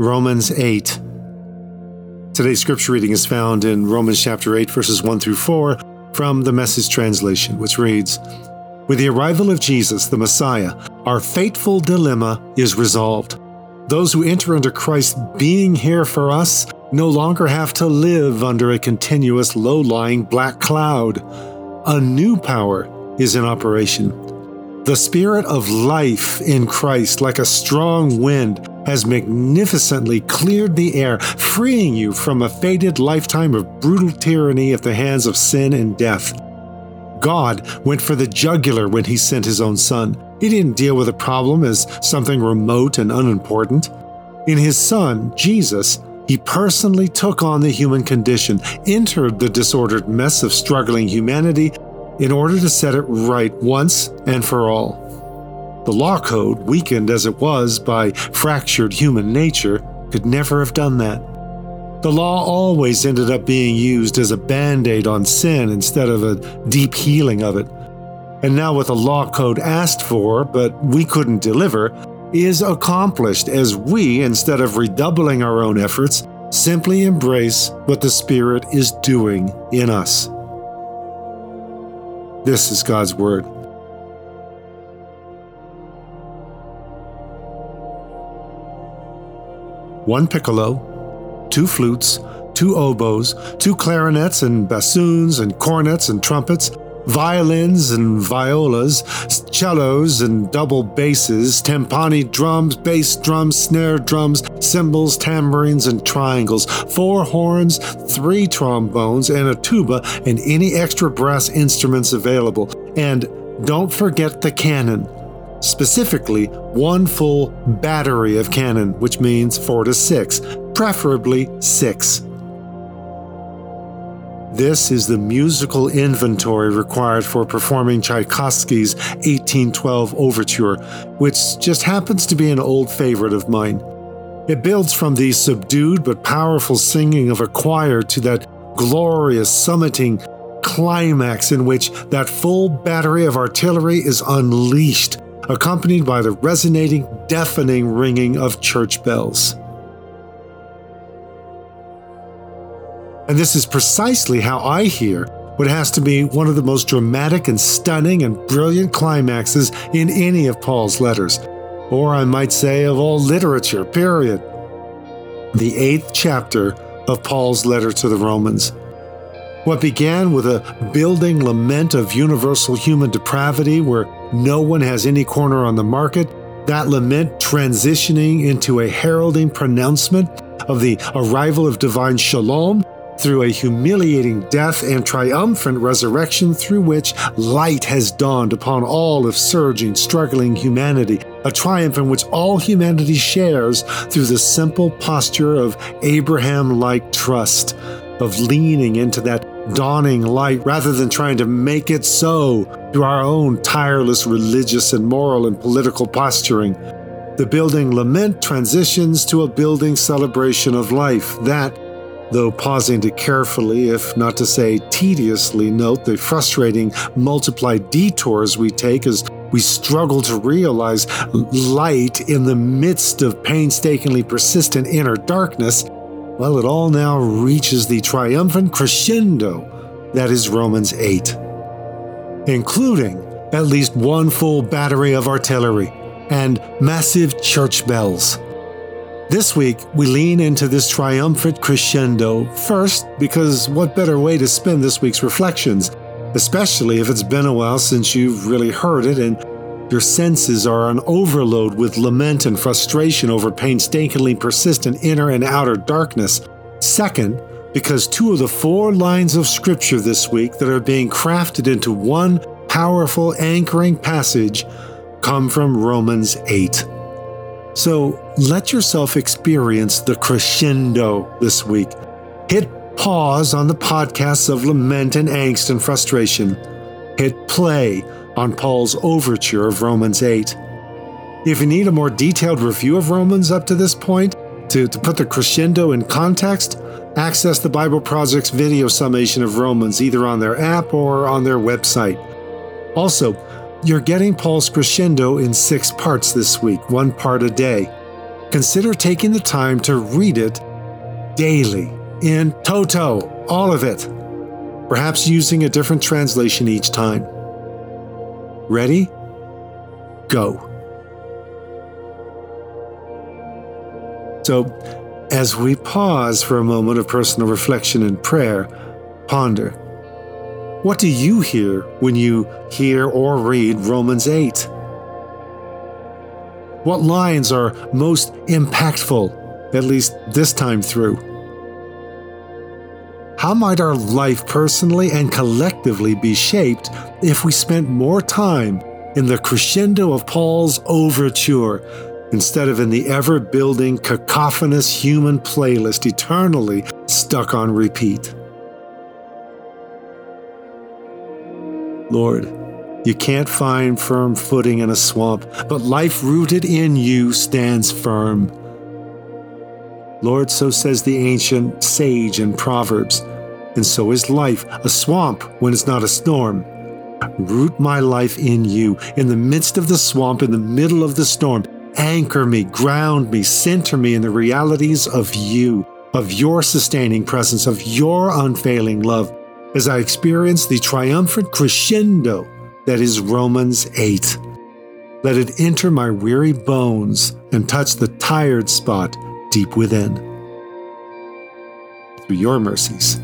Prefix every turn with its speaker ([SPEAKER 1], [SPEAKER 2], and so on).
[SPEAKER 1] Romans 8. Today's scripture reading is found in Romans chapter 8, verses 1 through 4 from the Message translation, which reads With the arrival of Jesus, the Messiah, our fateful dilemma is resolved. Those who enter into Christ being here for us no longer have to live under a continuous low lying black cloud. A new power is in operation. The Spirit of life in Christ, like a strong wind, has magnificently cleared the air, freeing you from a fated lifetime of brutal tyranny at the hands of sin and death. God went for the jugular when he sent his own son. He didn't deal with a problem as something remote and unimportant. In his son, Jesus, he personally took on the human condition, entered the disordered mess of struggling humanity in order to set it right once and for all. The law code, weakened as it was by fractured human nature, could never have done that. The law always ended up being used as a band aid on sin instead of a deep healing of it. And now, what the law code asked for, but we couldn't deliver, is accomplished as we, instead of redoubling our own efforts, simply embrace what the Spirit is doing in us. This is God's Word. One piccolo two flutes, two oboes, two clarinets and bassoons and cornets and trumpets, violins and violas, cellos and double basses, timpani drums, bass drums, snare drums, cymbals, tambourines, and triangles, four horns, three trombones, and a tuba, and any extra brass instruments available. And don't forget the cannon. Specifically, one full battery of cannon, which means four to six, preferably six. This is the musical inventory required for performing Tchaikovsky's 1812 Overture, which just happens to be an old favorite of mine. It builds from the subdued but powerful singing of a choir to that glorious summiting climax in which that full battery of artillery is unleashed, accompanied by the resonating, deafening ringing of church bells. And this is precisely how I hear what has to be one of the most dramatic and stunning and brilliant climaxes in any of Paul's letters, or I might say of all literature, period. The eighth chapter of Paul's letter to the Romans. What began with a building lament of universal human depravity where no one has any corner on the market, that lament transitioning into a heralding pronouncement of the arrival of divine shalom through a humiliating death and triumphant resurrection through which light has dawned upon all of surging, struggling humanity, a triumph in which all humanity shares through the simple posture of Abraham like trust, of leaning into that dawning light rather than trying to make it so through our own tireless religious and moral and political posturing. The building lament transitions to a building celebration of life that, though pausing to carefully, if not to say tediously, note the frustrating multiplied detours we take as we struggle to realize light in the midst of painstakingly persistent inner darkness, well, it all now reaches the triumphant crescendo that is Romans 8, including at least one full battery of artillery and massive church bells. This week, we lean into this triumphant crescendo, first, because what better way to spend this week's reflections, especially if it's been a while since you've really heard it, and your senses are on overload with lament and frustration over painstakingly persistent inner and outer darkness. Second, because two of the four lines of Scripture this week that are being crafted into one powerful anchoring passage come from Romans 8. So let yourself experience the crescendo this week. Hit pause on the podcasts of lament and angst and frustration. Hit play on Paul's overture of Romans 8. If you need a more detailed review of Romans up to this point, to, to put the crescendo in context, access the Bible Project's video summation of Romans either on their app or on their website. Also, you're getting Paul's crescendo in six parts this week, one part a day. Consider taking the time to read it daily, in toto, all of it, perhaps using a different translation each time. Ready? Go. So, as we pause for a moment of personal reflection and prayer, ponder what do you hear when you hear or read Romans 8? What lines are most impactful, at least this time through? How might our life personally and collectively be shaped if we spent more time in the crescendo of Paul's overture instead of in the ever building, cacophonous human playlist eternally stuck on repeat? Lord, you can't find firm footing in a swamp, but life rooted in you stands firm. Lord, so says the ancient sage in Proverbs, and so is life, a swamp when it's not a storm. Root my life in you, in the midst of the swamp, in the middle of the storm. Anchor me, ground me, center me in the realities of you, of your sustaining presence, of your unfailing love, as I experience the triumphant crescendo that is Romans 8. Let it enter my weary bones and touch the tired spot deep within. Through your mercies,